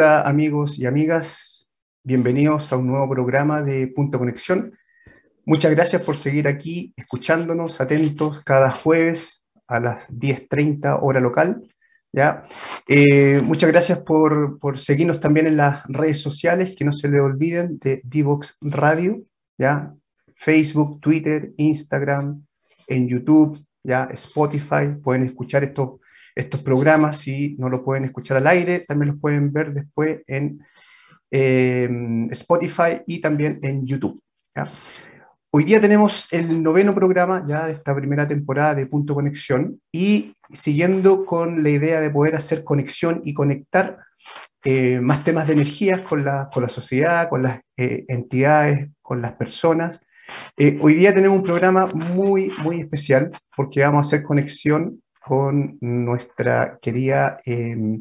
Hola amigos y amigas, bienvenidos a un nuevo programa de Punto Conexión. Muchas gracias por seguir aquí escuchándonos, atentos cada jueves a las 10.30 hora local. ¿ya? Eh, muchas gracias por, por, seguirnos también en las redes sociales, que no se le olviden de Divox Radio, ¿ya? Facebook, Twitter, Instagram, en YouTube, ¿ya? Spotify, pueden escuchar estos estos programas, si no lo pueden escuchar al aire, también los pueden ver después en eh, Spotify y también en YouTube. Hoy día tenemos el noveno programa ya de esta primera temporada de Punto Conexión y siguiendo con la idea de poder hacer conexión y conectar eh, más temas de energías con la, con la sociedad, con las eh, entidades, con las personas. hoy día tenemos un programa muy, muy especial porque vamos a hacer conexión con nuestra querida em,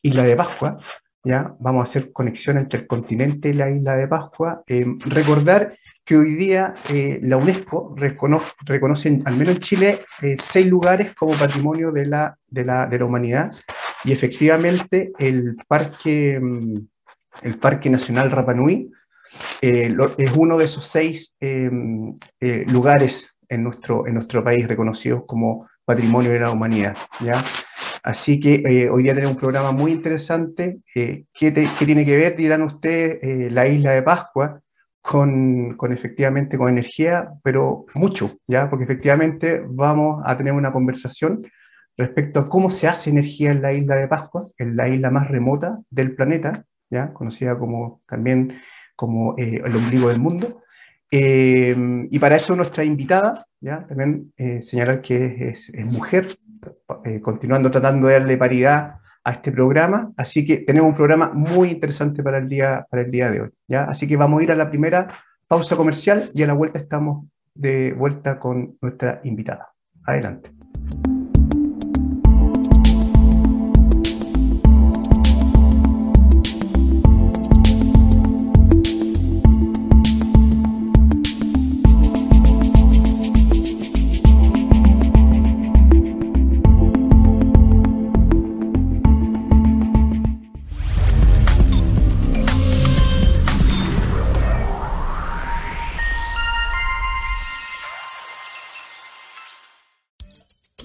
isla de Pascua. ¿ya? Vamos a hacer conexión entre el continente y la isla de Pascua. Em, recordar que hoy día eh, la UNESCO reconoce, al menos en Chile, eh, seis lugares como patrimonio de la, de la, de la humanidad y efectivamente el Parque, em, el parque Nacional Rapanui eh, es uno de esos seis lugares en nuestro, en nuestro país reconocidos como patrimonio de la humanidad. ¿ya? Así que eh, hoy día tenemos un programa muy interesante. Eh, ¿qué, tiene que ver, dirán ustedes, eh, la isla de Pascua con, con, efectivamente con energía? Pero mucho, ¿ya? Porque efectivamente vamos a tener una conversación respecto a cómo se hace energía en la isla de Pascua, en la isla más remota del planeta, ¿ya? conocida como también como el ombligo del mundo. y para eso nuestra invitada también eh, señalar que es, mujer, eh, continuando tratando de darle paridad a este programa, así que tenemos un programa muy interesante para el día, para el día de hoy, ¿ya? Así que vamos a ir a la primera pausa comercial y a la vuelta estamos de vuelta con nuestra invitada. Adelante.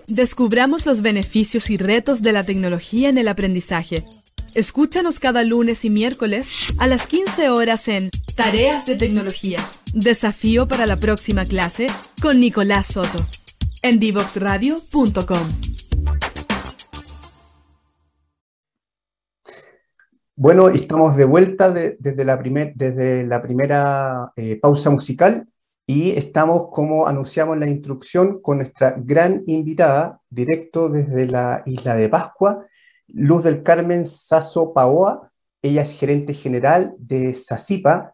Descubramos los beneficios y retos de la tecnología en el aprendizaje. Escúchanos cada lunes y miércoles a las 15 horas en Tareas de Tecnología. Desafío para la próxima clase con Nicolás Soto. En divoxradio.com. Bueno, estamos de vuelta desde, la primera eh, pausa musical y estamos, como anunciamos en la instrucción, con nuestra gran invitada, directo desde la isla de Pascua, Luz del Carmen Sasso Paoa. Ella es gerente general de SACIPA.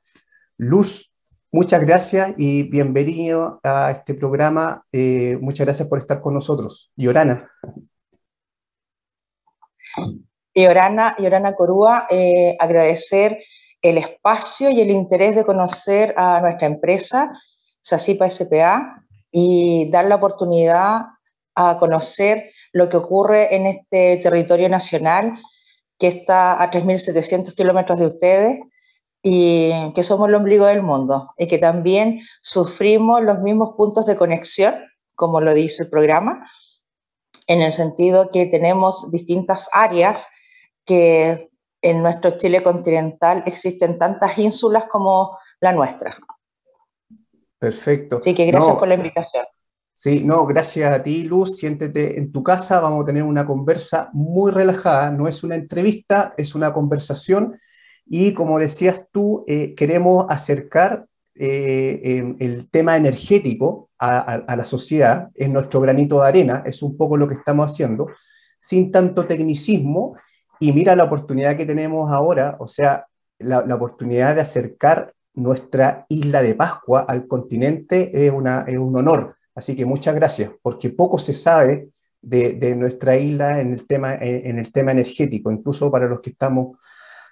Luz, muchas gracias y bienvenido a este programa. Eh, muchas gracias por estar con nosotros. Y Orana. Y Orana, Corúa, eh, agradecer el espacio y el interés de conocer a nuestra empresa SACIPA SPA y dar la oportunidad a conocer lo que ocurre en este territorio nacional que está a 3.700 kilómetros de ustedes y que somos el ombligo del mundo y que también sufrimos los mismos puntos de conexión, como lo dice el programa, en el sentido que tenemos distintas áreas que en nuestro Chile continental existen tantas ínsulas como la nuestra. Perfecto. Sí, que gracias por la invitación. Sí, no, gracias a ti, Luz. Siéntete en tu casa, vamos a tener una conversa muy relajada. No es una entrevista, es una conversación. Y como decías tú, eh, queremos acercar eh, el tema energético a, la sociedad. Es nuestro granito de arena, es un poco lo que estamos haciendo, sin tanto tecnicismo. Y mira la oportunidad que tenemos ahora, o sea, la, la oportunidad de acercar nuestra isla de Pascua al continente es, una, es un honor. Así que muchas gracias, porque poco se sabe de, de nuestra isla en el, tema, en, el tema energético, incluso para los que estamos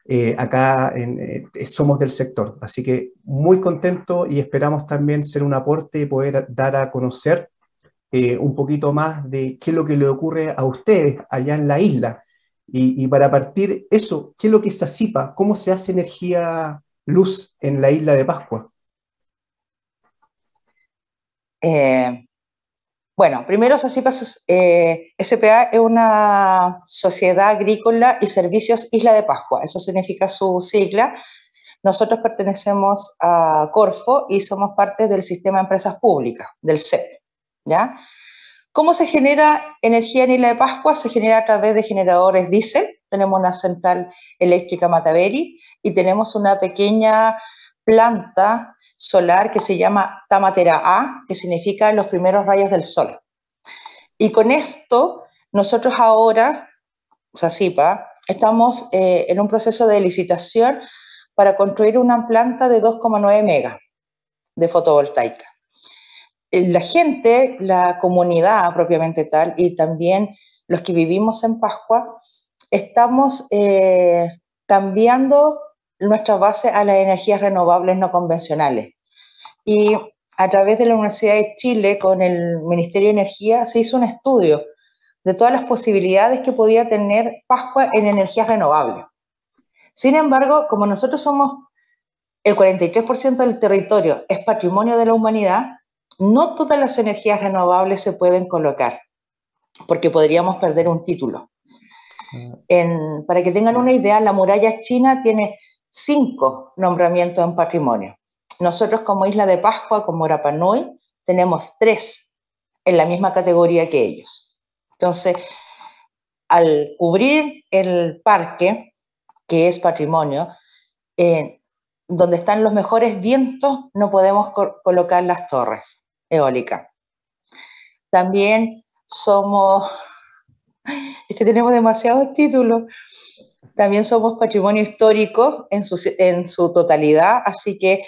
eh, acá, en, eh, somos del sector. Así que muy contento y esperamos también ser un aporte y poder dar a conocer eh, un poquito más de qué es lo que le ocurre a ustedes allá en la isla. Y, para partir, eso, ¿qué es lo que es SACIPA? ¿Cómo se hace energía luz en la isla de Pascua? Eh, bueno, primero SACIPA eh, SPA es una sociedad agrícola y servicios Isla de Pascua, eso significa su sigla. Nosotros pertenecemos a Corfo y somos parte del sistema de empresas públicas, del CEP, ¿ya? ¿Cómo se genera energía en Isla de Pascua? Se genera a través de generadores diésel. Tenemos una central eléctrica Mataveri y tenemos una pequeña planta solar que se llama Tamatera A, que significa los primeros rayos del sol. Y con esto, nosotros ahora, SACIPA, estamos eh, en un proceso de licitación para construir una planta de 2,9 megas de fotovoltaica. Eh, la gente, la comunidad propiamente tal, y también los que vivimos en Pascua, estamos eh, cambiando nuestra base a las energías renovables no convencionales. Y a través de la Universidad de Chile, con el Ministerio de Energía, se hizo un estudio de todas las posibilidades que podía tener Pascua en energías renovables. Sin embargo, como nosotros somos el 43% del territorio es patrimonio de la humanidad, no todas las energías renovables se pueden colocar, porque podríamos perder un título. Mm. para que tengan una idea, la muralla china tiene cinco nombramientos en patrimonio. Nosotros como Isla de Pascua, como Rapanui, tenemos tres en la misma categoría que ellos. Entonces, al cubrir el parque, que es patrimonio, donde están los mejores vientos, no podemos colocar las torres eólica. También somos, es que tenemos demasiados títulos, también somos patrimonio histórico en su, totalidad, así que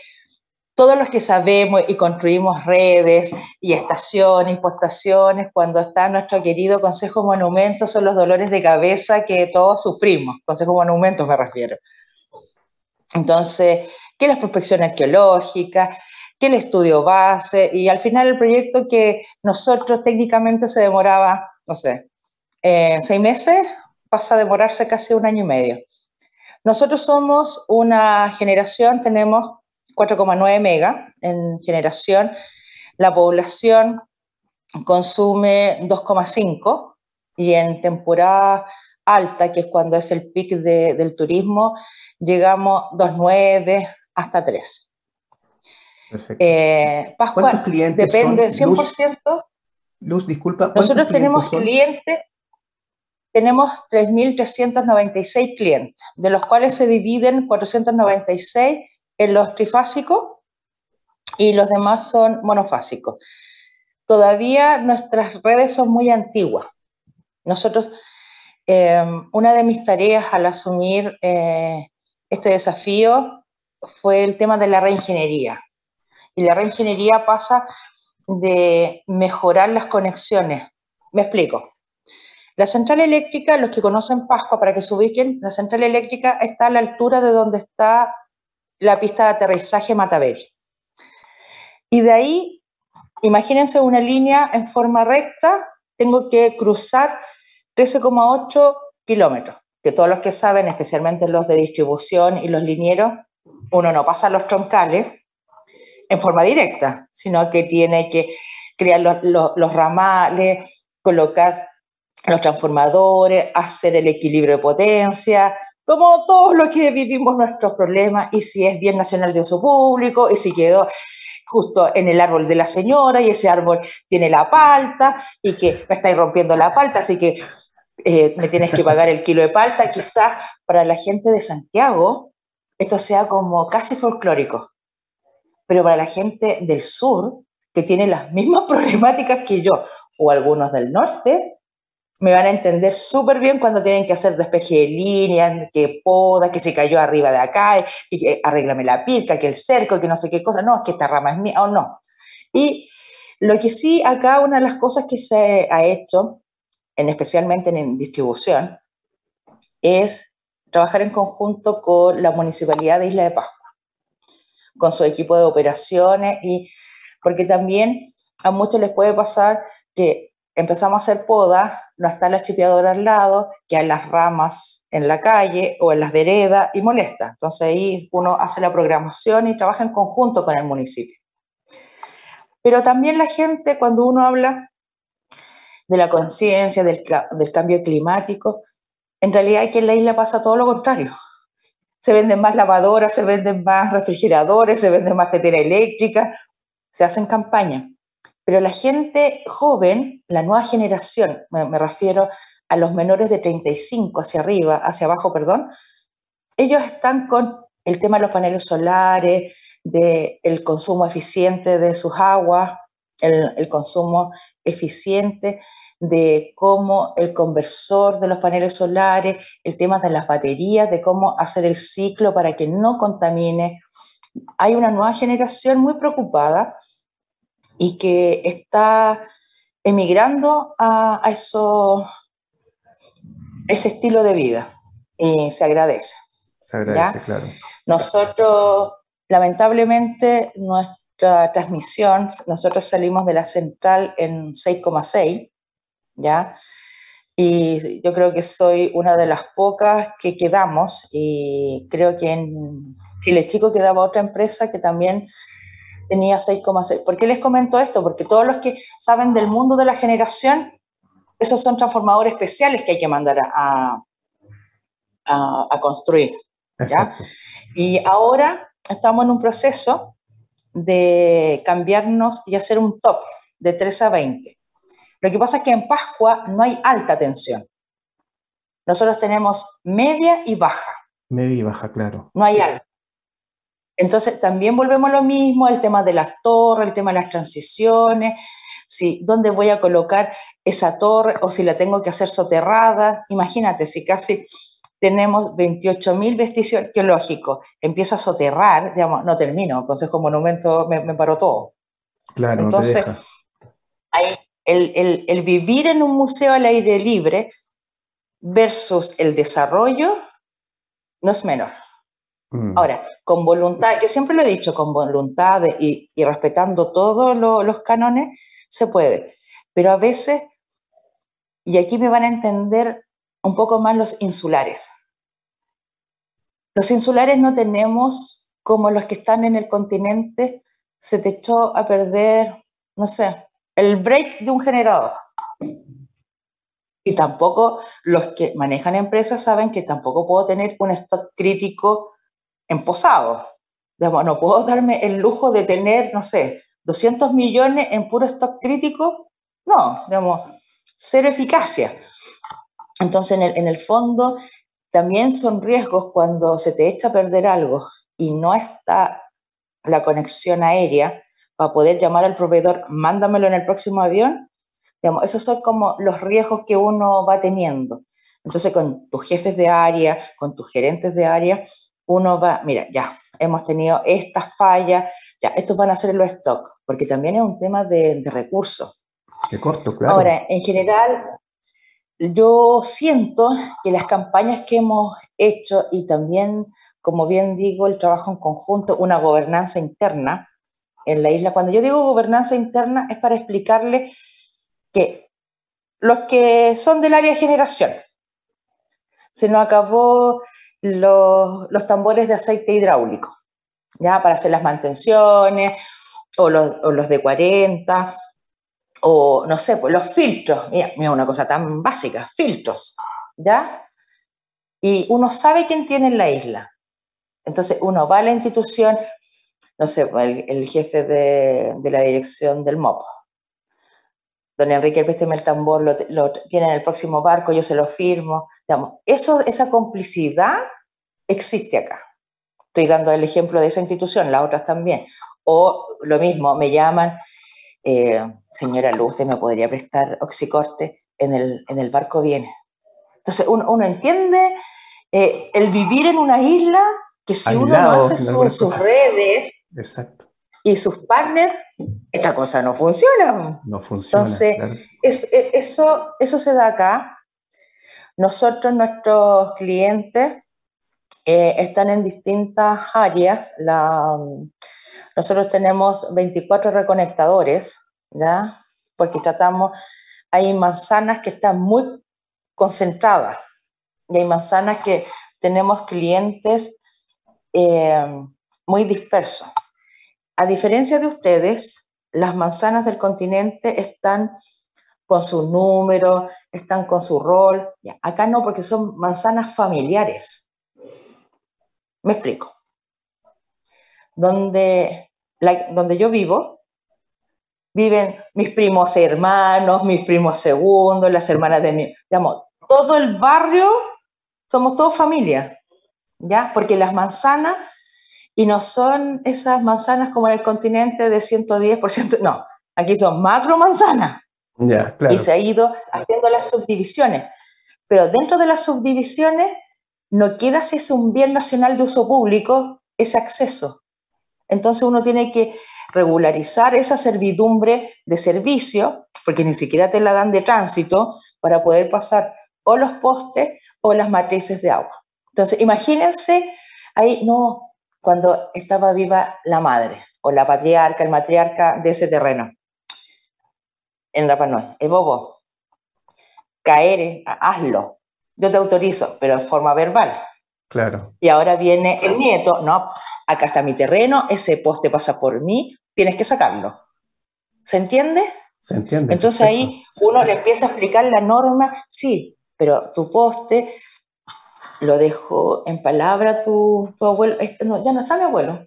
todos los que sabemos y construimos redes y estaciones postaciones, cuando está nuestro querido Consejo Monumentos, son los dolores de cabeza que todos sufrimos. Consejo Monumentos me refiero. Entonces, que la prospección arqueológica, que el estudio base, y al final el proyecto que nosotros técnicamente se demoraba, no sé, eh, seis meses, pasa a demorarse casi un año y medio. Nosotros somos una generación, tenemos 4,9 mega en generación, la población consume 2,5 y en temporada alta, que es cuando es el pic del turismo, llegamos 2,9 hasta 3. Eh, ¿Cuántos clientes depende 100%. Luz, disculpa. Nosotros tenemos clientes, tenemos 3.396 clientes, de los cuales se dividen 496 en los trifásicos y los demás son monofásicos. Todavía nuestras redes son muy antiguas. Nosotros, em, una de mis tareas al asumir eh, este desafío fue el tema de la reingeniería. Y la reingeniería pasa de mejorar las conexiones. Me explico. La central eléctrica, los que conocen Pascua, para que se ubiquen, la central eléctrica está a la altura de donde está la pista de aterrizaje Mataveri. Y de ahí, imagínense una línea en forma recta, tengo que cruzar 13,8 kilómetros, que todos los que saben, especialmente los de distribución y los linieros, uno no pasa los troncales, en forma directa, sino que tiene que crear los, ramales, colocar los transformadores, hacer el equilibrio de potencia, como todos los que vivimos nuestros problemas, y si es bien nacional de uso público, y si quedó justo en el árbol de la señora, y ese árbol tiene la palta, y que me estáis rompiendo la palta, así que eh, me tienes que pagar el kilo de palta, quizás para la gente de Santiago esto sea como casi folclórico. Pero para la gente del sur, que tiene las mismas problemáticas que yo, o algunos del norte, me van a entender súper bien cuando tienen que hacer despeje de líneas, que poda, que se cayó arriba de acá, y arréglame la pirca, que el cerco, que no sé qué cosa, no, es que esta rama es mía, o no. Y lo que sí, acá una de las cosas que se ha hecho, en, especialmente en distribución, es trabajar en conjunto con la Municipalidad de Isla de Pascua con su equipo de operaciones y porque también a muchos les puede pasar que empezamos a hacer podas, no está la chipeadora al lado, que hay las ramas en la calle o en las veredas y molesta. Entonces ahí uno hace la programación y trabaja en conjunto con el municipio. Pero también la gente, cuando uno habla de la conciencia, del, del, cambio climático, en realidad aquí en la isla pasa todo lo contrario. Se venden más lavadoras, se venden más refrigeradores, se venden más tetera eléctrica, se hacen campañas. Pero la gente joven, la nueva generación, me, refiero a los menores de 35 hacia arriba, hacia abajo, perdón, ellos están con el tema de los paneles solares, del consumo eficiente de sus aguas, el, el, consumo eficiente de cómo el conversor de los paneles solares, el tema de las baterías, de cómo hacer el ciclo para que no contamine. Hay una nueva generación muy preocupada y que está emigrando a, eso, ese estilo de vida y se agradece. Se agradece, claro. Nosotros, lamentablemente, nuestra transmisión, nosotros salimos de la central en 6,6, ¿ya? Y yo creo que soy una de las pocas que quedamos y creo que en Chile Chico quedaba otra empresa que también tenía 6,6. ¿Por qué les comento esto? Porque todos los que saben del mundo de la generación, esos son transformadores especiales que hay que mandar a, a, construir. ¿ya? Y ahora estamos en un proceso de cambiarnos y hacer un top de 3 a 20. Lo que pasa es que en Pascua no hay alta tensión. Nosotros tenemos media y baja. Media y baja, claro. No hay alta. Entonces, también volvemos a lo mismo, el tema de las torres, el tema de las transiciones, si, dónde voy a colocar esa torre o si la tengo que hacer soterrada. Imagínate, si casi tenemos 28.000 vestigios arqueológicos, empiezo a soterrar, digamos, no termino, el Consejo Monumento me, me paró todo. Claro, Entonces, el, el, el vivir en un museo al aire libre versus el desarrollo no es menor. Mm. Ahora, con voluntad, yo siempre lo he dicho, con voluntad y, respetando todos los cánones, se puede. Pero a veces, y aquí me van a entender un poco más los insulares. Los insulares no tenemos, como los que están en el continente, se te echó a perder, no sé, el break de un generador. Y tampoco los que manejan empresas saben que tampoco puedo tener un stock crítico en posado. no puedo darme el lujo de tener, no sé, 200 millones en puro stock crítico. No, digamos, cero eficacia. Entonces, en el, en el fondo, también son riesgos cuando se te echa a perder algo y no está la conexión aérea para poder llamar al proveedor, mándamelo en el próximo avión. Digamos, esos son como los riesgos que uno va teniendo. Entonces, con tus jefes de área, con tus gerentes de área, uno va, mira, ya, hemos tenido estas fallas, ya, estos van a ser los stock, porque también es un tema de, recursos. De corto, claro. Ahora, en general, yo siento que las campañas que hemos hecho y también, como bien digo, el trabajo en conjunto, una gobernanza interna en la isla, cuando yo digo gobernanza interna es para explicarle que los que son del área de generación, se nos acabó los, los tambores de aceite hidráulico, ¿ya? Para hacer las mantenciones, o los, los de 40, o no sé, pues los filtros, mira, mira, una cosa tan básica, filtros, ¿ya? Y uno sabe quién tiene en la isla. Entonces uno va a la institución, no sé, el, el jefe de, de, la dirección del MOP. Don Enrique, présteme el tambor, lo, tiene en el próximo barco, yo se lo firmo. Digamos, eso, esa complicidad existe acá. Estoy dando el ejemplo de esa institución, las otras también. O lo mismo, me llaman, eh, señora Luz, ¿usted me podría prestar oxicorte? En el, en el barco viene. Entonces uno, uno entiende eh, el vivir en una isla que si uno no hace sus redes Exacto. y sus partners, esta cosa no funciona. No funciona. Entonces, e, eso, eso se da acá. Nosotros, nuestros clientes, eh, están en distintas áreas. Nosotros tenemos 24 reconectadores, ¿ya? Porque tratamos, hay manzanas que están muy concentradas y hay manzanas que tenemos clientes eh, muy dispersos. A diferencia de ustedes, las manzanas del continente están con su número, están con su rol. Acá no, porque son manzanas familiares. Me explico. Donde, donde yo vivo, viven mis primos hermanos, mis primos segundos, las hermanas de mi, digamos, todo el barrio, somos todos familia, ¿ya? Porque las manzanas, y no son esas manzanas como en el continente de 110%, no, aquí son macro manzanas. Ya, claro. Y se ha ido haciendo las subdivisiones. Pero dentro de las subdivisiones no queda si es un bien nacional de uso público ese acceso. Entonces uno tiene que regularizar esa servidumbre de servicio, porque ni siquiera te la dan de tránsito, para poder pasar o los postes o las matrices de agua. Entonces, imagínense ahí, no, cuando estaba viva la madre o la patriarca, el matriarca de ese terreno. En Rapa Nui, es bobo, caer, hazlo, yo te autorizo, pero en forma verbal. Claro. Y ahora viene el nieto, no, acá está mi terreno, ese poste pasa por mí, tienes que sacarlo. ¿Se entiende? Se entiende. Entonces ahí uno le empieza a explicar la norma, sí, pero tu poste lo dejó en palabra tu, abuelo, este, no, ya no está mi abuelo,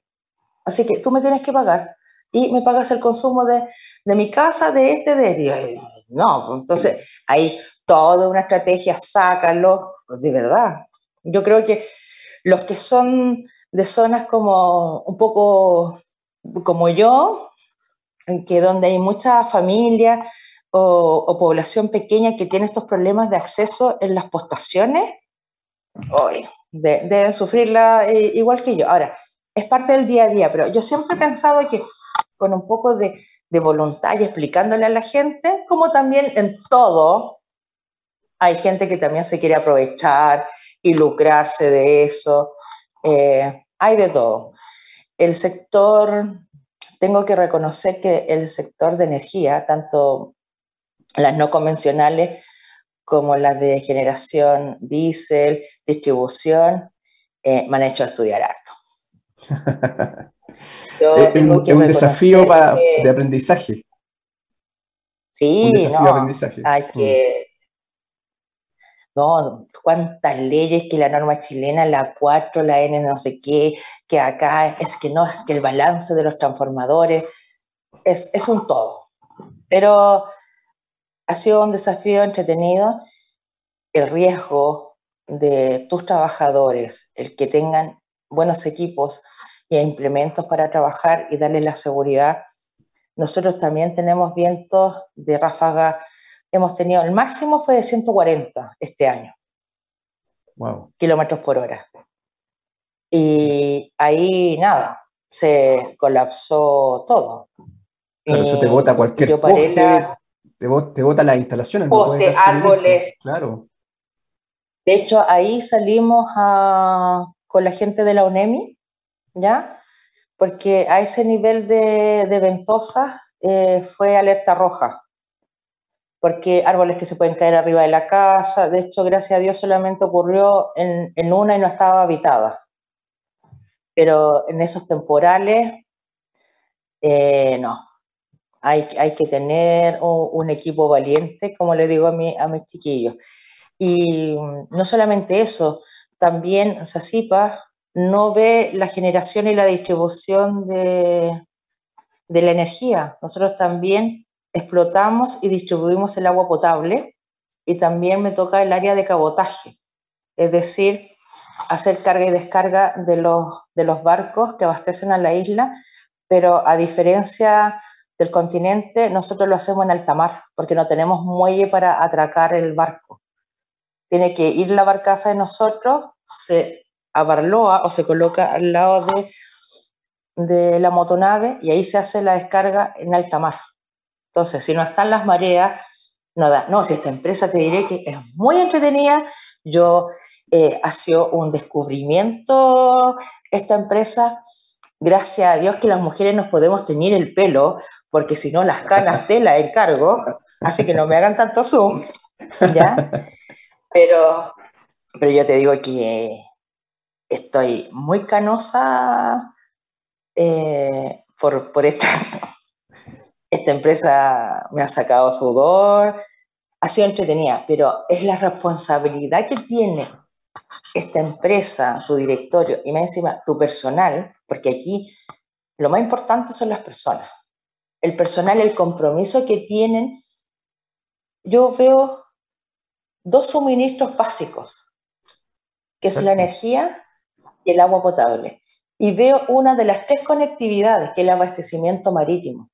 así que tú me tienes que pagar y me pagas el consumo de, mi casa, de este, de... este. no, pues, entonces ahí toda una estrategia, sácalo, pues de verdad. Yo creo que los que son de zonas como un poco como yo, en que donde hay mucha familia o, población pequeña que tiene estos problemas de acceso en las postaciones, hoy deben sufrirla eh, igual que yo. Ahora, es parte del día a día, pero yo siempre he pensado que con un poco de, voluntad y explicándole a la gente, como también en todo, hay gente que también se quiere aprovechar y lucrarse de eso. Eh, hay de todo. El sector, tengo que reconocer que el sector de energía, tanto las no convencionales como las de generación diésel, distribución, eh, me han hecho estudiar harto. es un, desafío de aprendizaje. Sí, no, hay mm. que, no, cuántas leyes que la norma chilena, la 4, la N no sé qué, que acá es que no, es que el balance de los transformadores es, es un todo. Pero ha sido un desafío entretenido. El riesgo de tus trabajadores, el que tengan buenos equipos y implementos para trabajar y darles la seguridad. Nosotros también tenemos vientos de ráfaga hemos tenido, el máximo fue de 140 este año. Kilómetros por hora. Y ahí nada, se colapsó todo. eso te bota cualquier poste, te, bota, las instalaciones. Poste, árboles. Claro. De hecho, ahí salimos con la gente de la UNEMI, ¿ya? Porque a ese nivel de, de ventosa eh, fue alerta roja porque árboles que se pueden caer arriba de la casa, de hecho, gracias a Dios solamente ocurrió en, una y no estaba habitada. Pero en esos temporales, eh, no, hay, hay, que tener un, equipo valiente, como le digo a, mi, a mis chiquillos. Y no solamente eso, también SACIPA no ve la generación y la distribución de, de la energía. Nosotros también explotamos y distribuimos el agua potable y también me toca el área de cabotaje, es decir, hacer carga y descarga de los, de los barcos que abastecen a la isla, pero a diferencia del continente, nosotros lo hacemos en alta mar, porque no tenemos muelle para atracar el barco. Tiene que ir la barcaza de nosotros, se abarloa o se coloca al lado de, de la motonave y ahí se hace la descarga en alta mar. Entonces, si no están las mareas, no da. No, si esta empresa te diré que es muy entretenida, yo eh, ha sido un descubrimiento esta empresa. Gracias a Dios que las mujeres nos podemos teñir el pelo, porque si no las canas te la encargo. Así que no me hagan tanto zoom, ¿ya? Pero, pero yo te digo que estoy muy canosa eh, por, por esta, esta empresa, me ha sacado sudor, ha sido entretenida, pero es la responsabilidad que tiene esta empresa, tu directorio y más encima tu personal, porque aquí lo más importante son las personas. El personal, el compromiso que tienen. Yo veo dos suministros básicos, que es la energía y el agua potable. Y veo una de las tres conectividades, que es el abastecimiento marítimo.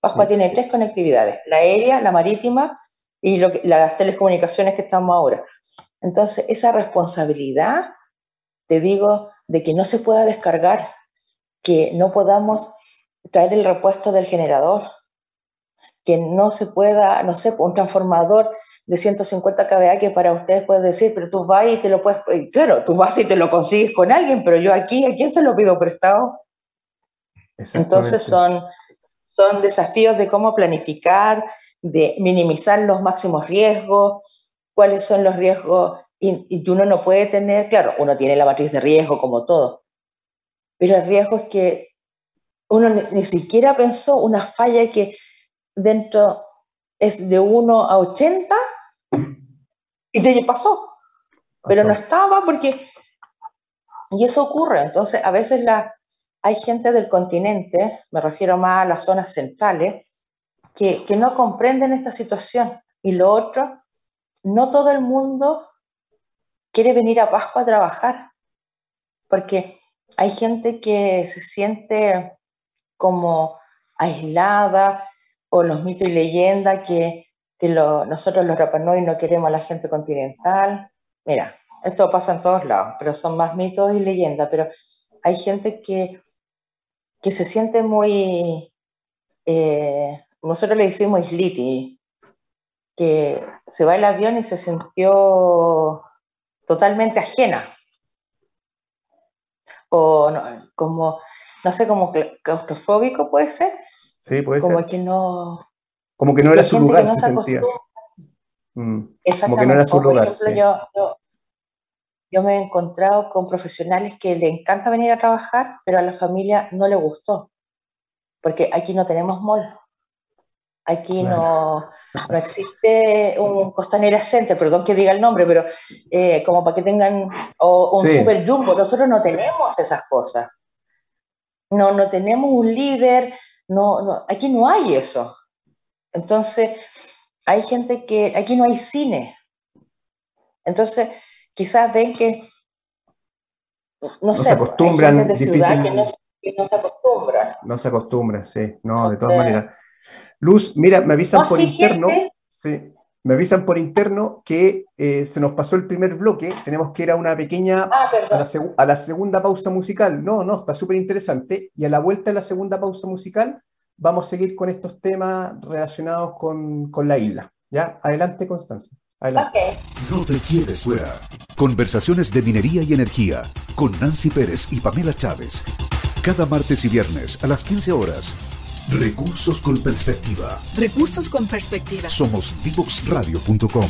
Pascua tiene tres conectividades, la aérea, la marítima y las telecomunicaciones que estamos ahora. Entonces, esa responsabilidad, te digo, de que no se pueda descargar, que no podamos traer el repuesto del generador, que no se pueda, no sé, un transformador de 150 kVA que para ustedes puedes decir, pero tú vas y te lo puedes, eh, claro, tú vas y te lo consigues con alguien, pero yo aquí, ¿a quién se lo pido prestado? Entonces son, son desafíos de cómo planificar, de minimizar los máximos riesgos, cuáles son los riesgos, y, uno no puede tener, claro, uno tiene la matriz de riesgo como todo, pero el riesgo es que uno ni, siquiera pensó una falla que dentro es de 1 a 80 y ya pasó, pero no estaba porque... Y eso ocurre, entonces a veces la, hay gente del continente, me refiero más a las zonas centrales, que, que no comprenden esta situación. Y lo otro no todo el mundo quiere venir a Pascua a trabajar, porque hay gente que se siente como aislada o los mitos y leyendas que, nosotros los Rapanui no queremos a la gente continental. Mira, esto pasa en todos lados, pero son más mitos y leyendas, pero hay gente que, que se siente muy, eh, nosotros le decimos isliti, que se va el avión y se sintió totalmente ajena. O como, no sé, como claustrofóbico puede ser. Sí, puede como ser. Que no, como que no era su lugar, se, sentía. Mm, como que no era su lugar. Por ejemplo, yo, yo, me he encontrado con profesionales que le encanta venir a trabajar, pero a la familia no le gustó. Porque aquí no tenemos mall. Aquí no, no, existe un Costanera Center, perdón que diga el nombre, pero eh, como para que tengan, o un super jumbo, nosotros no tenemos esas cosas. No, no tenemos un líder, no, no, aquí no hay eso. Entonces, hay gente que, aquí no hay cine. Entonces, quizás ven que, no, sé, se acostumbran, hay gente de ciudad que no, que no se acostumbran. No se acostumbran, sí, no, de todas maneras. Luz, mira, me avisan por interno, sí, me avisan por interno que eh, se nos pasó el primer bloque, tenemos que ir a una pequeña, ah, a, la segunda pausa musical. No, no, está súper interesante. Y a la vuelta de la segunda pausa musical vamos a seguir con estos temas relacionados con, con la isla. ¿Ya? Adelante, Constanza. Adelante. No te quieres fuera. Conversaciones de minería y energía con Nancy Pérez y Pamela Chávez. Cada martes y viernes a las 15 horas Recursos con perspectiva. Recursos con perspectiva. Somos divoxradio.com.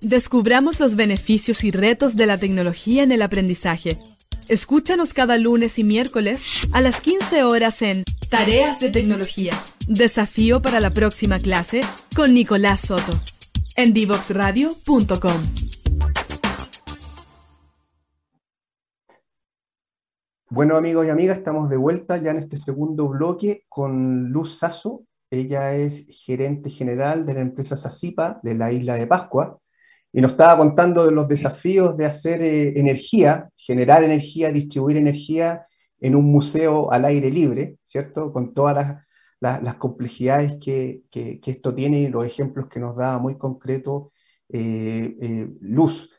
Descubramos los beneficios y retos de la tecnología en el aprendizaje. Escúchanos cada lunes y miércoles a las 15 horas en Tareas de Tecnología. Desafío para la próxima clase con Nicolás Soto en divoxradio.com. Bueno amigos y amigas, estamos de vuelta ya en este segundo bloque con Luz Sasso. Ella es gerente general de la empresa Sacipa de la isla de Pascua y nos estaba contando de los desafíos de hacer eh, energía, generar energía, distribuir energía en un museo al aire libre, ¿cierto? Con todas las, complejidades que, esto tiene y los ejemplos que nos da muy concreto eh, eh, Luz.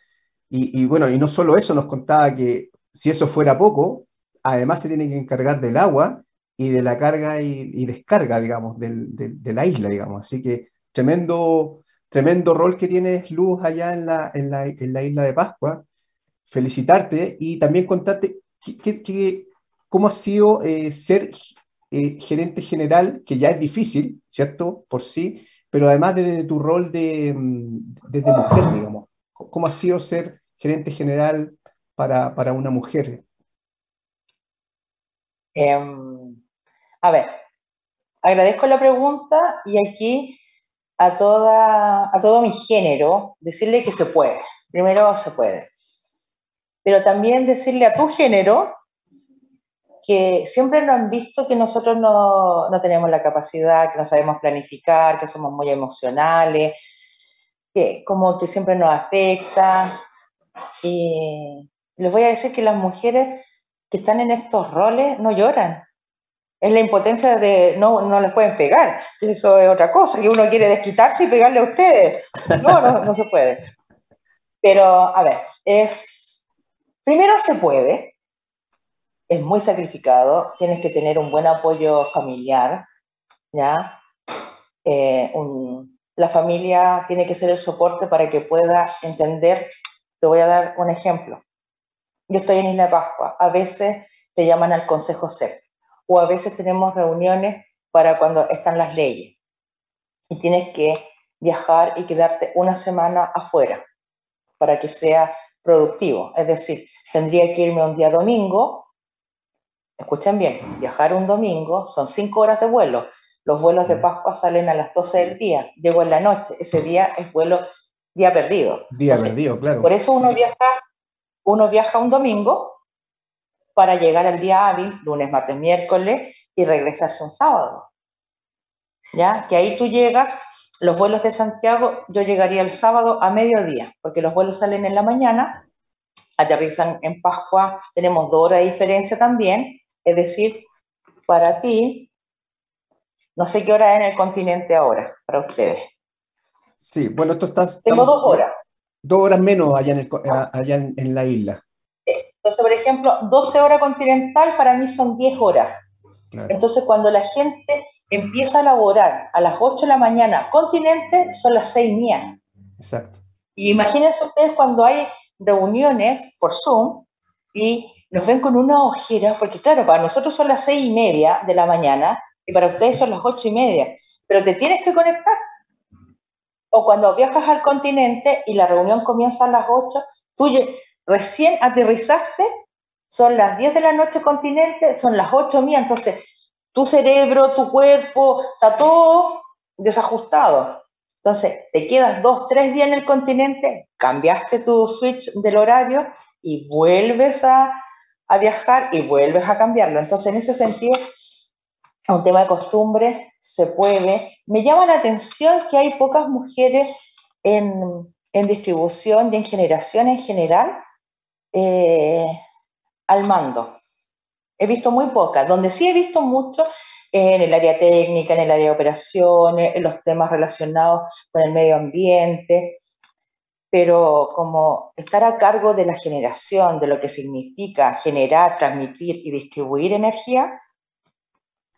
Y, bueno, y no solo eso, nos contaba que si eso fuera poco, además se tiene que encargar del agua y de la carga y, descarga, digamos, de la isla, digamos. Así que tremendo tremendo rol que tienes, Luz, allá en la, en la, en la isla de Pascua. Felicitarte y también contarte cómo ha sido eh, ser eh, gerente general, que ya es difícil, ¿cierto? Por sí, pero además desde tu rol de, mm, desde mujer, digamos. ¿Cómo ha sido ser gerente general para, para una mujer? Em, a ver, agradezco la pregunta y aquí a, toda, a todo mi género decirle que se puede. Primero se puede. Pero también decirle a tu género que siempre nos han visto que nosotros no, no tenemos la capacidad, que no sabemos planificar, que somos muy emocionales, que como que siempre nos afecta. Y les voy a decir que las mujeres que están en estos roles no lloran. Es la impotencia de no, no les pueden pegar. Eso es otra cosa, que uno quiere desquitarse y pegarle a ustedes. No, no, no se puede. Pero, a ver, es. Primero se puede, es muy sacrificado, tienes que tener un buen apoyo familiar, ¿ya? Eh, la familia tiene que ser el soporte para que pueda entender. Te voy a dar un ejemplo. Yo estoy en Isla Pascua, a veces te llaman al Consejo CEP o a veces tenemos reuniones para cuando están las leyes y tienes que viajar y quedarte una semana afuera para que sea productivo. Es decir, tendría que irme un día domingo, escuchen bien, viajar un domingo son cinco horas de vuelo. Los vuelos de Pascua salen a las 12 del día, llego en la noche, ese día es vuelo día perdido. Día perdido, claro. Por eso uno viaja uno viaja un domingo para llegar al día hábil, lunes, martes, miércoles, y regresarse un sábado. ¿Ya? Que ahí tú llegas, los vuelos de Santiago, yo llegaría el sábado a mediodía, porque los vuelos salen en la mañana, aterrizan en Pascua, tenemos dos horas de diferencia también, es decir, para ti, no sé qué hora es en el continente ahora, para ustedes. Sí, bueno, esto está... Tengo dos horas. Dos horas menos allá en, allá en, la isla. Entonces, por ejemplo, 12 horas continental para mí son 10 horas. Entonces, cuando la gente empieza a laborar a las 8 de la mañana continente, son las 6 mías. Exacto. Y imagínense ustedes cuando hay reuniones por Zoom y nos ven con una ojera, porque claro, para nosotros son las 6 y media de la mañana y para ustedes son las 8 y media, pero te tienes que conectar o cuando viajas al continente y la reunión comienza a las 8, tú recién aterrizaste, son las 10 de la noche continente, son las 8 mías, entonces tu cerebro, tu cuerpo, está todo desajustado. Entonces, te quedas dos, tres días en el continente, cambiaste tu switch del horario y vuelves a, viajar y vuelves a cambiarlo. Entonces, en ese sentido, un tema de costumbre, se puede. Me llama la atención que hay pocas mujeres en, distribución y en generación en general eh, al mando. He visto muy pocas. Donde sí he visto mucho en el área técnica, en el área de operaciones, en los temas relacionados con el medio ambiente, pero como estar a cargo de la generación, de lo que significa generar, transmitir y distribuir energía,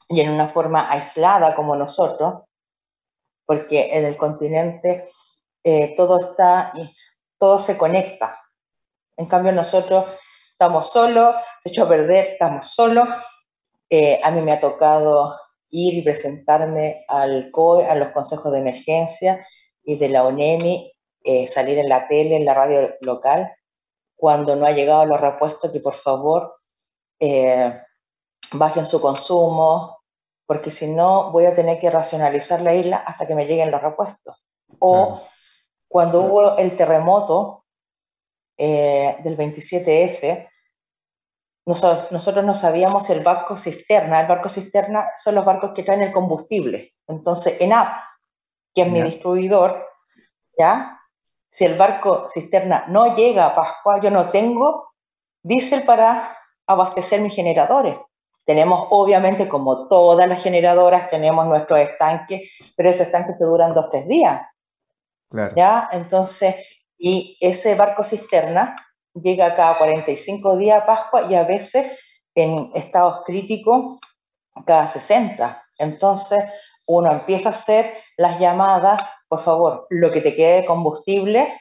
y en una forma aislada como nosotros, porque en el continente eh, todo está, todo se conecta. En cambio nosotros estamos solos, se echó a perder, estamos solos. Eh, a mí me ha tocado ir y presentarme al COE, a los consejos de emergencia y de la ONEMI, eh, salir en la tele, en la radio local, cuando no ha llegado los repuestos, que por favor bajen su consumo, porque si no voy a tener que racionalizar la isla hasta que me lleguen los repuestos. O cuando hubo el terremoto eh, del 27F, nosotros, nosotros, no sabíamos el barco cisterna. El barco cisterna son los barcos que traen el combustible. Entonces, en app que es mi distribuidor, ¿ya? Si el barco cisterna no llega a Pascua, yo no tengo diésel para abastecer mis generadores. Tenemos, obviamente, como todas las generadoras, tenemos nuestros estanques, pero esos estanques te duran dos, tres días. ¿Ya? Entonces, y ese barco cisterna llega cada 45 días a Pascua y a veces en estados críticos cada 60. Entonces, uno empieza a hacer las llamadas, por favor, lo que te quede de combustible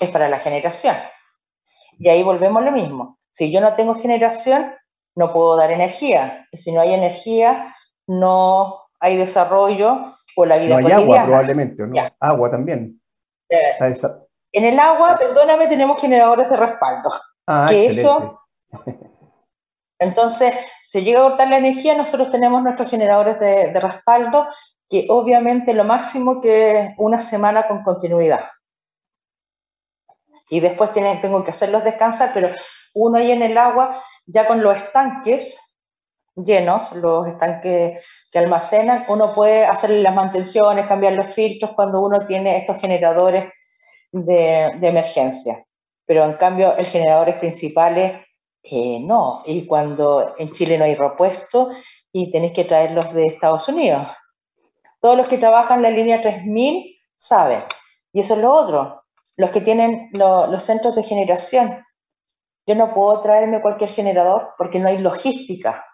es para la generación. Y ahí volvemos a lo mismo. Si yo no tengo generación, no puedo dar energía. Y si no hay energía, no hay desarrollo o la vida no hay agua probablemente, ¿no? Agua también. Eh, en el agua, perdóname, tenemos generadores de respaldo. Ah, que eso entonces, si llega a cortar la energía, nosotros tenemos nuestros generadores de, respaldo, que obviamente lo máximo que una semana con continuidad. Y después tengo que hacerlos descansar, pero uno ahí en el agua, ya con los estanques llenos, los estanques que almacenan, uno puede hacer las mantenciones, cambiar los filtros cuando uno tiene estos generadores de, de emergencia. Pero en cambio, el generadores principales eh, no, y cuando en Chile no hay repuesto y tenés que traerlos de Estados Unidos. Todos los que trabajan la línea 3000 saben. Y eso es lo otro. Los que tienen los centros de generación. Yo no puedo traerme cualquier generador porque no hay logística.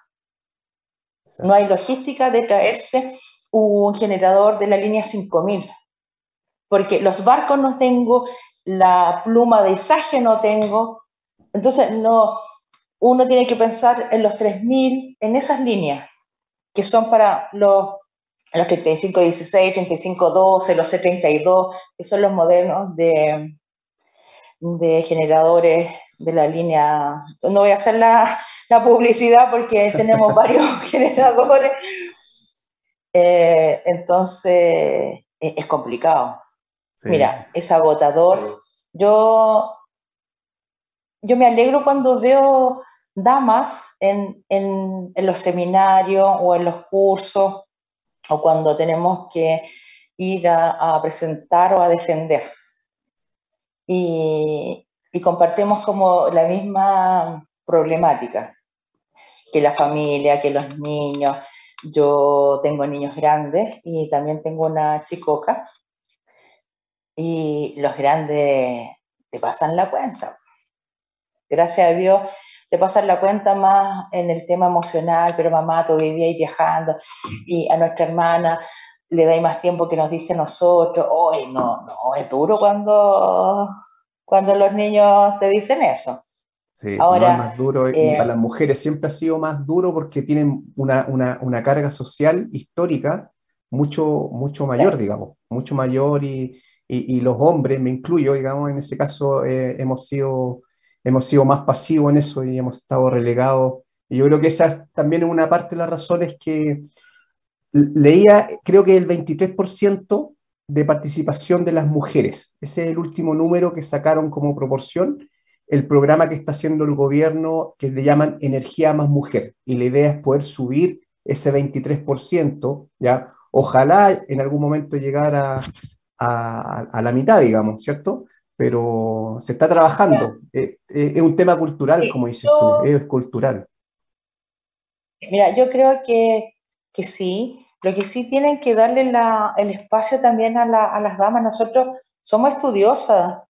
No hay logística de traerse un generador de la línea 5000. Porque los barcos no tengo, la pluma de izaje no tengo. Entonces, no, uno tiene que pensar en los 3.000, en esas líneas, que son para los, los 3516, 3512, los C32, que son los modernos de, de generadores de la línea. No voy a hacer la, publicidad porque tenemos varios generadores. Eh, entonces, e, es, complicado. Mira, es agotador. Yo, yo me alegro cuando veo damas en, en, los seminarios o en los cursos o cuando tenemos que ir a, presentar o a defender. Y, y, compartimos como la misma problemática, que la familia, que los niños. Yo tengo niños grandes y también tengo una chicoca y los grandes te pasan la cuenta. Gracias a Dios te pasar la cuenta más en el tema emocional, pero mamá, tú vivías viajando y a nuestra hermana le dais más tiempo que nos diste nosotros. Hoy no, no, es duro cuando, cuando los niños te dicen eso. Sí, Ahora, es más duro y eh, para las mujeres siempre ha sido más duro porque tienen una, una, una carga social histórica mucho, mucho mayor, digamos, mucho mayor y, y, los hombres, me incluyo, digamos, en ese caso eh, hemos sido hemos sido más pasivos en eso y hemos estado relegados. Y yo creo que esa también es una parte de las razones que leía, creo que el 23% de participación de las mujeres. Ese es el último número que sacaron como proporción. El programa que está haciendo el gobierno, que le llaman Energía más Mujer. Y la idea es poder subir ese 23%, ¿ya? Ojalá en algún momento llegar a, a la mitad, digamos, ¿cierto? pero se está trabajando. Eh, eh, es un tema cultural, como dices tú, es cultural. Mira, yo creo que, que sí. Lo que sí tienen que darle la, el espacio también a, la, a, las damas. Nosotros somos estudiosas.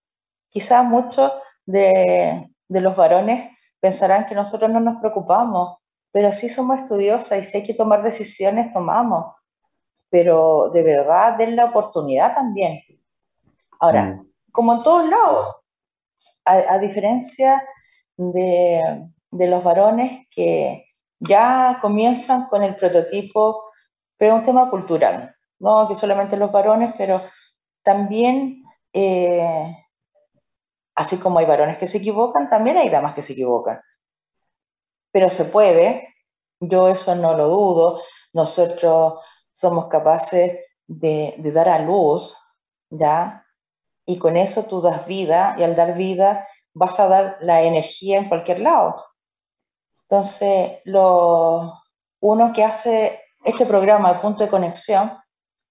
Quizás muchos de, de los varones pensarán que nosotros no nos preocupamos, pero sí somos estudiosas y si hay que tomar decisiones, tomamos. Pero de verdad, den la oportunidad también. Ahora, mm como en todos lados, a, diferencia de, los varones que ya comienzan con el prototipo, pero es un tema cultural, no que solamente los varones, pero también, eh, así como hay varones que se equivocan, también hay damas que se equivocan. Pero se puede, yo eso no lo dudo, nosotros somos capaces de, de dar a luz, ¿ya? y con eso tú das vida y al dar vida vas a dar la energía en cualquier lado. Entonces, lo, uno que hace este programa de punto de conexión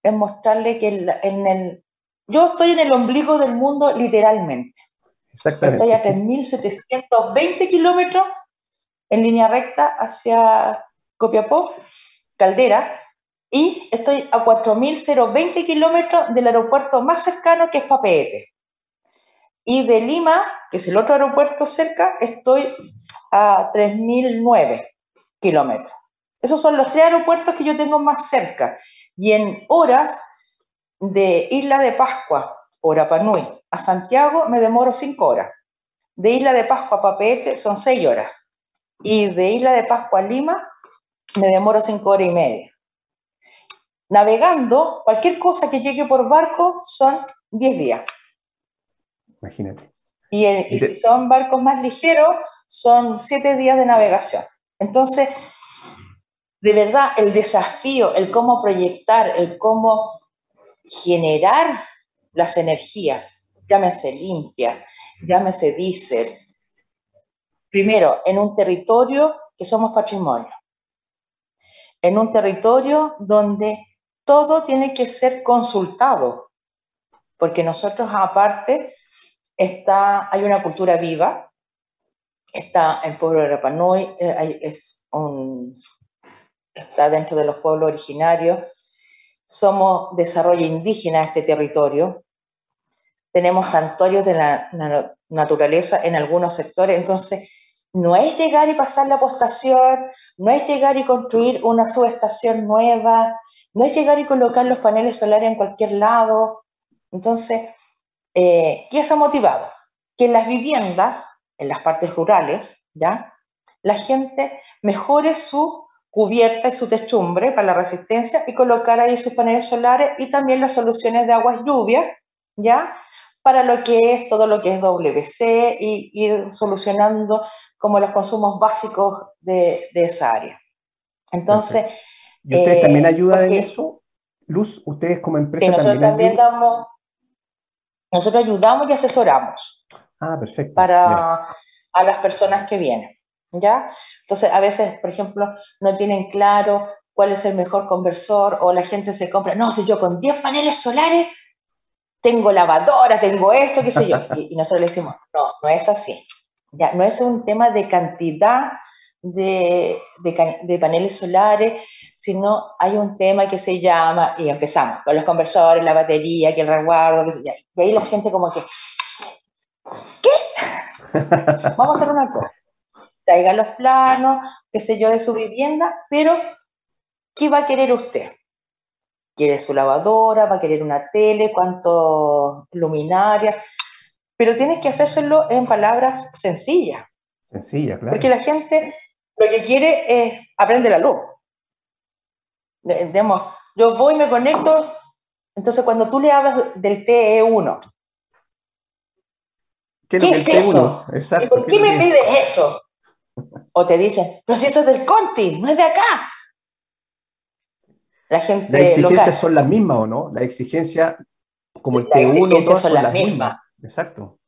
es mostrarle que en el, yo estoy en el ombligo del mundo literalmente. Exactamente. Estoy a 3.720 kilómetros en línea recta hacia Copiapó, Caldera, y estoy a 4.020 kilómetros del aeropuerto más cercano que es Papeete. Y de Lima, que es el otro aeropuerto cerca, estoy a 3.009 kilómetros. Esos son los tres aeropuertos que yo tengo más cerca. Y en horas de Isla de Pascua o Rapanui a Santiago me demoro cinco horas. De Isla de Pascua a Papeete son seis horas. Y de Isla de Pascua a Lima me demoro cinco horas y media. Navegando, cualquier cosa que llegue por barco son diez días. Imagínate. Y, y si son barcos más ligeros, son siete días de navegación. Entonces, de verdad, el desafío, el cómo proyectar, el cómo generar las energías, llámese limpias, llámese diésel, primero, en un territorio que somos patrimonio, en un territorio donde todo tiene que ser consultado, porque nosotros aparte está, hay una cultura viva, está el pueblo de Rapanui, eh, es un, está dentro de los pueblos originarios, somos desarrollo indígena de este territorio, tenemos santuarios de la naturaleza en algunos sectores, entonces no es llegar y pasar la postación, no es llegar y construir una subestación nueva, no es llegar y colocar los paneles solares en cualquier lado. Entonces, eh, ¿qué ha motivado? Que en las viviendas, en las partes rurales, ¿ya? La gente mejore su cubierta y su techumbre para la resistencia y colocar ahí sus paneles solares y también las soluciones de aguas lluvias, ¿ya? Para lo que es todo lo que es WC y ir solucionando como los consumos básicos de, esa área. Entonces... ¿Y ustedes también eh, ayudan en eso? Luz, ustedes como empresa también, damos, nosotros ayudamos y asesoramos. Ah, perfecto. Para a las personas que vienen. ¿ya? Entonces, a veces, por ejemplo, no tienen claro cuál es el mejor conversor o la gente se compra, no, si yo con 10 paneles solares tengo lavadora, tengo esto, qué sé yo. Y, nosotros le decimos, no, no es así. Ya, no es un tema de cantidad de, de, paneles solares, sino hay un tema que se llama, y empezamos, con los conversores, la batería, que el resguardo, que y ahí la gente como que, ¿qué? Vamos a hacer una cosa traiga los planos, qué sé yo, de su vivienda, pero ¿qué va a querer usted? ¿Quiere su lavadora? ¿Va a querer una tele? ¿Cuántos luminarias? Pero tienes que hacérselo en palabras sencillas. Sencillas, claro. Porque la gente lo que quiere es aprender la luz. Digamos, yo voy, me conecto, entonces cuando tú le hablas del TE1, ¿qué, es, eso? Exacto, ¿Por qué me pides eso? O te dicen, pero si eso es del Conti, no es de acá. La gente. Las exigencias son las mismas, ¿o no? Las exigencias, como el T1, son, las mismas. Exacto.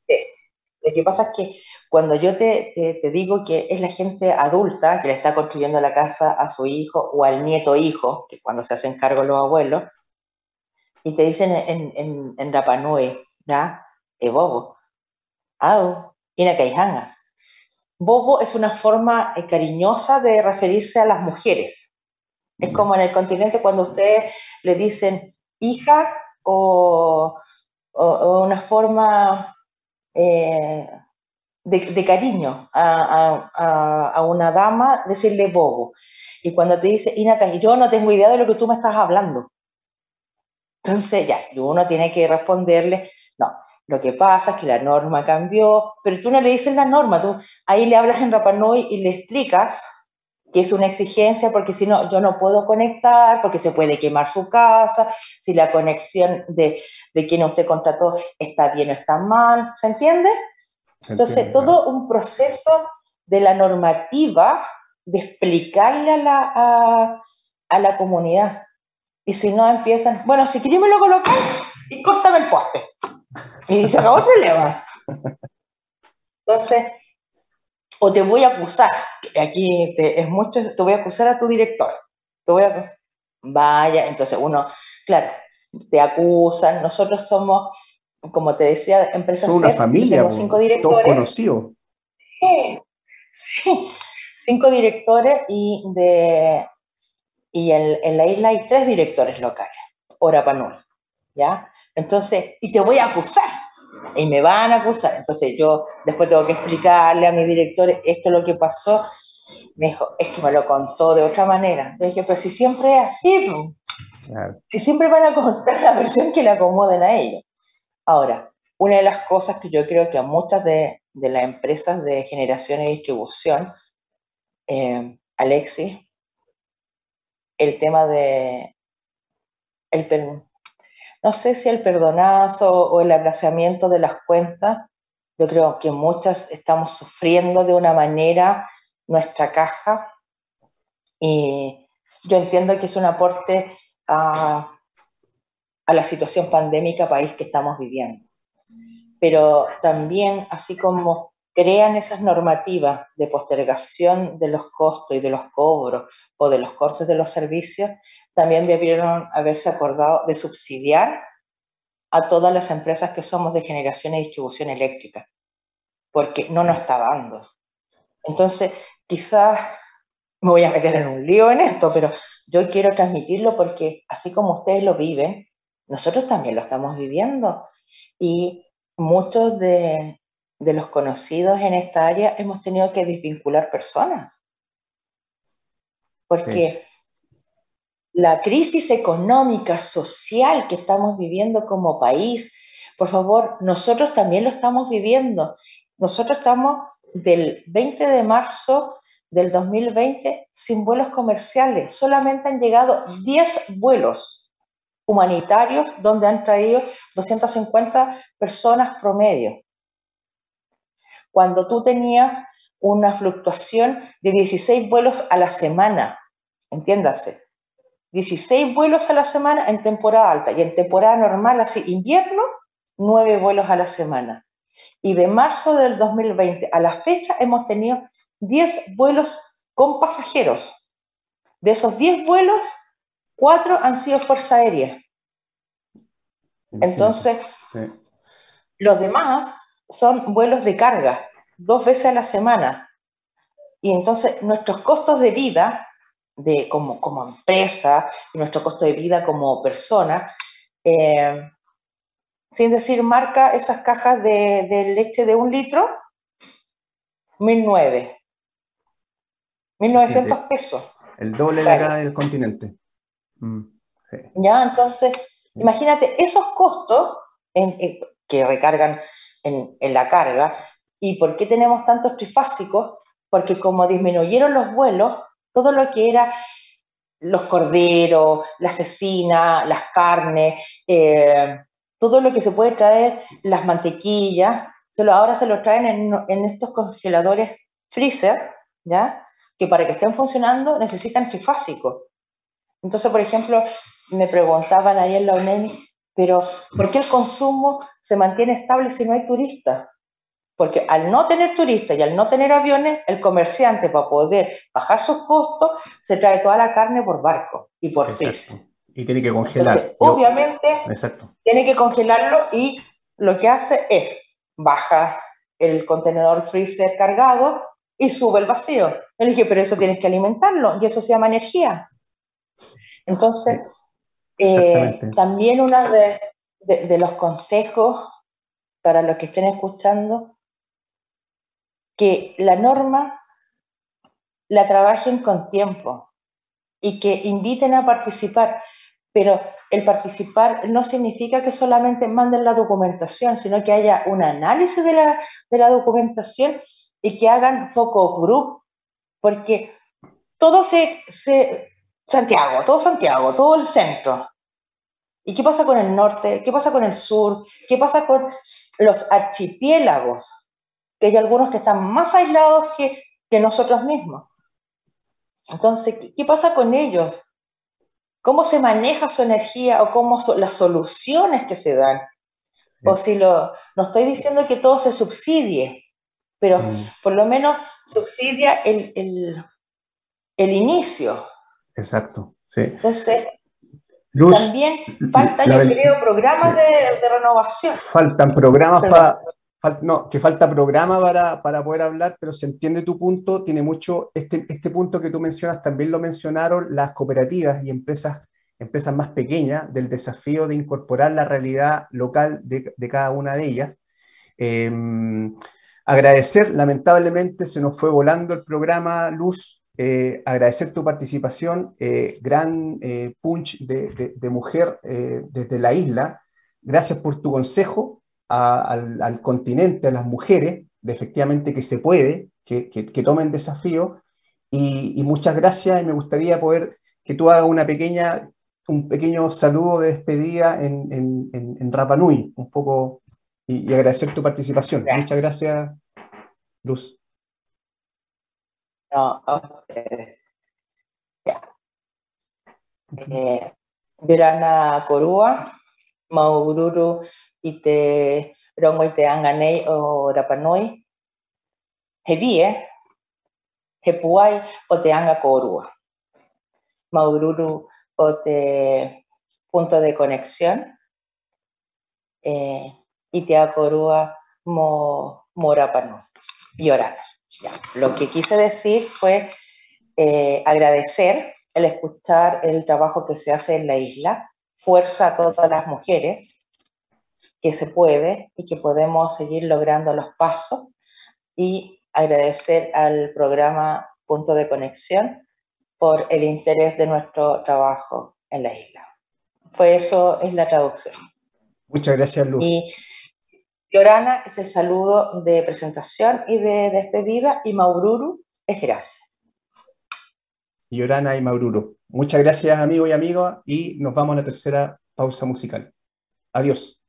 Lo que pasa es que cuando yo te, te, digo que es la gente adulta que le está construyendo la casa a su hijo o al nieto hijo, que cuando se hacen cargo los abuelos, y te dicen en, en, en Rapanui, ¿ya? E bobo, au. Bobo es una forma eh, cariñosa de referirse a las mujeres. Es como en el continente cuando ustedes le dicen hija o, una forma eh, de, cariño a, una dama, decirle bobo. Y cuando te dice, Inaka, yo no tengo idea de lo que tú me estás hablando. Entonces ya, uno tiene que responderle, no, lo que pasa es que la norma cambió, pero tú no le dices la norma, tú ahí le hablas en Rapanui y le explicas que es una exigencia porque si no, yo no puedo conectar, porque se puede quemar su casa, si la conexión de, de quien usted contrató está bien o está mal, ¿se entiende? Entonces, todo un proceso de la normativa de explicarle a la, a, a la comunidad. Y si no empiezan, bueno, si quieres me lo colocar y córtame el poste. Y se acabó el problema. Entonces, o te voy a acusar, aquí es mucho, te voy a acusar a tu director. Te voy a Vaya, entonces uno, claro, te acusan, nosotros somos, como te decía, empresas. Son una familia, cinco directores. Todos conocidos. Sí, cinco directores y de y en, en, la isla hay tres directores locales, Orapanui, ¿ya? Entonces, y te voy a acusar, y me van a acusar. Entonces yo después tengo que explicarle a mi director esto es lo que pasó. Me dijo, es que me lo contó de otra manera. Le dije, pero si siempre es así, si siempre van a contar la versión que le acomoden a ellos. Ahora, una de las cosas que yo creo que a muchas de, las empresas de generación y distribución, eh, Alexis, el tema de, el, no sé si el perdonazo o el aplazamiento de las cuentas, yo creo que muchas estamos sufriendo de una manera nuestra caja y yo entiendo que es un aporte a, a la situación pandémica país que estamos viviendo. Pero también, así como crean esas normativas de postergación de los costos y de los cobros o de los cortes de los servicios, también debieron haberse acordado de subsidiar a todas las empresas que somos de generación y distribución eléctrica, porque no nos está dando. Entonces, quizás me voy a meter en un lío en esto, pero yo quiero transmitirlo porque así como ustedes lo viven, nosotros también lo estamos viviendo. Y muchos de, los conocidos en esta área hemos tenido que desvincular personas. Porque la crisis económica, social que estamos viviendo como país, por favor, nosotros también lo estamos viviendo. Nosotros estamos del 20 de marzo del 2020 sin vuelos comerciales. Solamente han llegado 10 vuelos humanitarios donde han traído 250 personas promedio. Cuando tú tenías una fluctuación de 16 vuelos a la semana, entiéndase, 16 vuelos a la semana en temporada alta y en temporada normal, así invierno, 9 vuelos a la semana. Y de marzo del 2020 a la fecha hemos tenido 10 vuelos con pasajeros. De esos 10 vuelos, 4 han sido Fuerza Aérea. Entonces, los demás son vuelos de carga, dos veces a la semana. Y entonces nuestros costos de vida de, como, como empresa y nuestro costo de vida como persona. Eh, sin decir marca, esas cajas de, leche de un litro, 1.900. 1.900 pesos. El doble de acá del continente. Mm, ya, entonces, imagínate esos costos que recargan en, la carga. ¿Y por qué tenemos tantos trifásicos? Porque como disminuyeron los vuelos, todo lo que era los corderos, la cecina, las carnes, eh, todo lo que se puede traer, las mantequillas, solo ahora se lo traen en, estos congeladores freezer, ¿ya? Que para que estén funcionando necesitan trifásico. Entonces, por ejemplo, me preguntaban ahí en la UNEMI, pero ¿por qué el consumo se mantiene estable si no hay turistas? Porque al no tener turistas y al no tener aviones, el comerciante para poder bajar sus costos se trae toda la carne por barco y por pez. Y tiene que congelar. obviamente, tiene que congelarlo y lo que hace es baja el contenedor freezer cargado y sube el vacío. Le dije, pero eso tienes que alimentarlo y eso se llama energía. Entonces, eh, también uno de los consejos para los que estén escuchando que la norma la trabajen con tiempo y que inviten a participar. Pero el participar no significa que solamente manden la documentación, sino que haya un análisis de la, documentación y que hagan focus group, porque todo se, Santiago, todo Santiago, todo el centro. ¿Y qué pasa con el norte? ¿Qué pasa con el sur? ¿Qué pasa con los archipiélagos? que hay algunos que están más aislados que, nosotros mismos. Entonces, ¿qué, pasa con ellos? ¿Cómo se maneja su energía o cómo son las soluciones que se dan? O si lo, no estoy diciendo que todo se subsidie, pero mm. por lo menos subsidia el, el, inicio. Exacto, sí. Entonces, también faltan, yo creo, programas de, renovación. Faltan programas para no, que falta programa para, para, poder hablar, pero se entiende tu punto, tiene mucho, este, este punto que tú mencionas también lo mencionaron las cooperativas y empresas, empresas más pequeñas del desafío de incorporar la realidad local de, de cada una de ellas. Em, Agradecer, lamentablemente se nos fue volando el programa Luz, eh, agradecer tu participación, eh, gran eh, punch de, mujer desde la isla. Gracias por tu consejo al, continente, a las mujeres, de efectivamente que se puede, que, tomen desafío. Y, muchas gracias y me gustaría poder que tú hagas una pequeña, un pequeño saludo de despedida en, en, en, Rapa Nui, un poco, y, agradecer tu participación. Muchas gracias, Luz. No, a ustedes. Ya. Eh, Verana Corúa, Maururu ite rongo ite anganei o Rapanui, he vie, he puai o te anga Corúa. Maururu o te punto de conexión, eh, y te acorúa mo, mo Rapanui. Lo que quise decir fue eh, agradecer el escuchar el trabajo que se hace en la isla, fuerza a todas las mujeres, que se puede y que podemos seguir logrando los pasos y agradecer al programa Punto de Conexión por el interés de nuestro trabajo en la isla. Fue eso, es la traducción. Muchas gracias, Luz. Llorana es el saludo de presentación y de despedida y Maururu es gracias. Llorana y Maururu. Muchas gracias amigos y amigas y nos vamos a la tercera pausa musical. Adiós.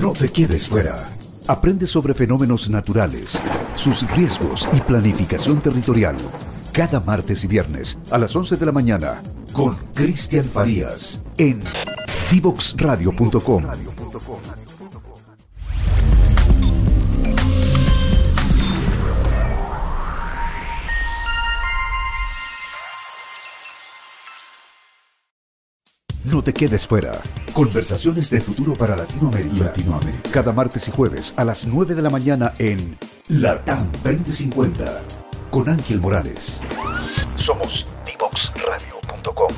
No te quedes fuera. Aprende sobre fenómenos naturales, sus riesgos y planificación territorial. Cada martes y viernes a las 11 de la mañana con Cristian Farías en divoxradio.com. No te quedes fuera. Conversaciones de futuro para Latinoamérica. Latinoamérica. Cada martes y jueves a las 9 de la mañana en Latam 2050 con Ángel Morales. Somos divoxradio.com.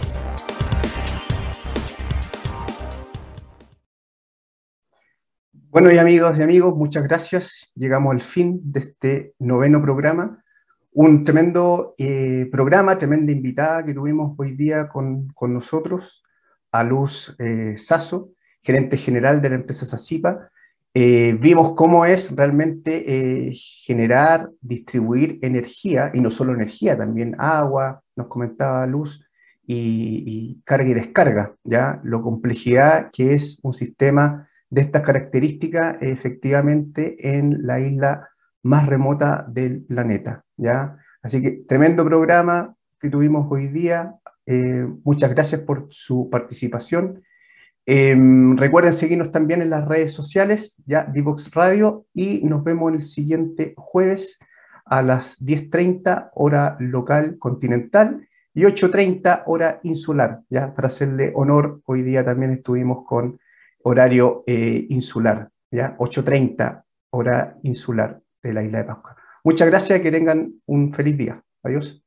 Bueno, y amigos y amigos, muchas gracias. Llegamos al fin de este noveno programa. Un tremendo eh, programa, tremenda invitada que tuvimos hoy día con, con nosotros, a Luz eh, Sasso, gerente general de la empresa Sacipa. Eh, vimos cómo es realmente generar, distribuir energía, y no solo energía, también agua, nos comentaba Luz, y, y carga y descarga, ¿ya? Lo complejidad que es un sistema de estas características efectivamente en la isla más remota del planeta. ¿ya? Así que tremendo programa que tuvimos hoy día. Eh, muchas gracias por su participación. Em, recuerden seguirnos también en las redes sociales, ya Divox Radio, y nos vemos el siguiente jueves a las 10.30 hora local continental y 8.30 hora insular. Ya para hacerle honor, hoy día también estuvimos con horario eh, insular, ¿ya? 8.30 hora insular de la isla de Pascua. Muchas gracias, que tengan un feliz día. Adiós.